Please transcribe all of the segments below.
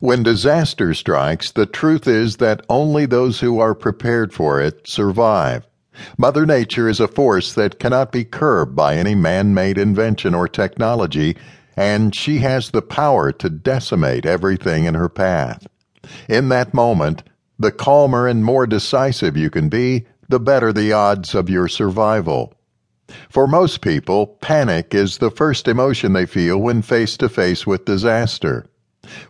When disaster strikes, the truth is that only those who are prepared for it survive. Mother Nature is a force that cannot be curbed by any man made invention or technology, and she has the power to decimate everything in her path. In that moment, the calmer and more decisive you can be, the better the odds of your survival. For most people, panic is the first emotion they feel when face to face with disaster.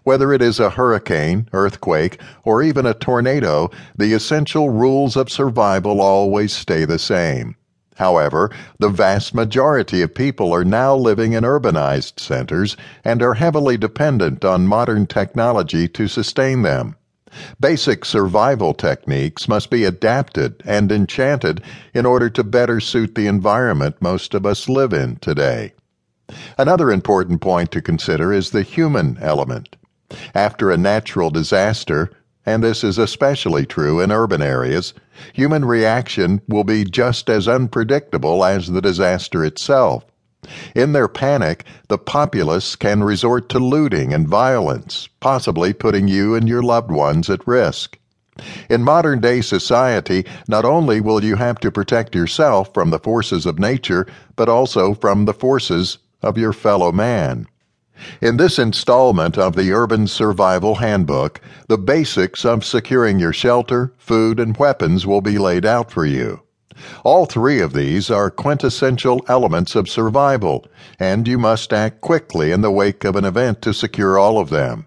Whether it is a hurricane, earthquake, or even a tornado, the essential rules of survival always stay the same. However, the vast majority of people are now living in urbanized centers and are heavily dependent on modern technology to sustain them. Basic survival techniques must be adapted and enchanted in order to better suit the environment most of us live in today. Another important point to consider is the human element. After a natural disaster, and this is especially true in urban areas, human reaction will be just as unpredictable as the disaster itself. In their panic, the populace can resort to looting and violence, possibly putting you and your loved ones at risk. In modern day society, not only will you have to protect yourself from the forces of nature, but also from the forces of your fellow man. In this installment of the Urban Survival Handbook, the basics of securing your shelter, food, and weapons will be laid out for you. All three of these are quintessential elements of survival, and you must act quickly in the wake of an event to secure all of them.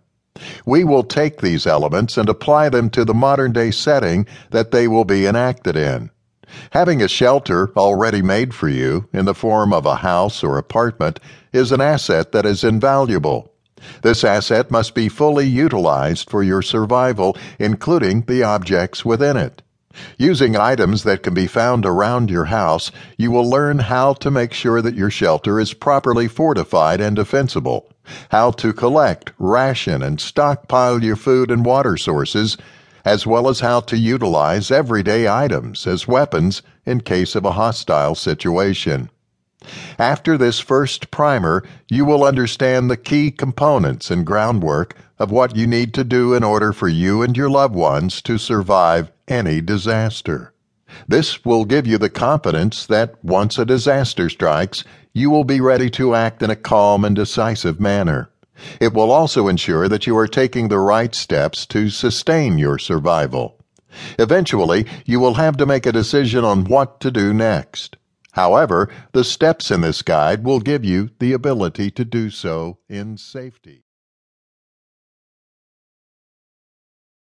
We will take these elements and apply them to the modern day setting that they will be enacted in. Having a shelter already made for you in the form of a house or apartment is an asset that is invaluable. This asset must be fully utilized for your survival, including the objects within it. Using items that can be found around your house, you will learn how to make sure that your shelter is properly fortified and defensible, how to collect, ration, and stockpile your food and water sources, as well as how to utilize everyday items as weapons in case of a hostile situation. After this first primer, you will understand the key components and groundwork of what you need to do in order for you and your loved ones to survive any disaster. This will give you the confidence that once a disaster strikes, you will be ready to act in a calm and decisive manner. It will also ensure that you are taking the right steps to sustain your survival. Eventually, you will have to make a decision on what to do next. However, the steps in this guide will give you the ability to do so in safety.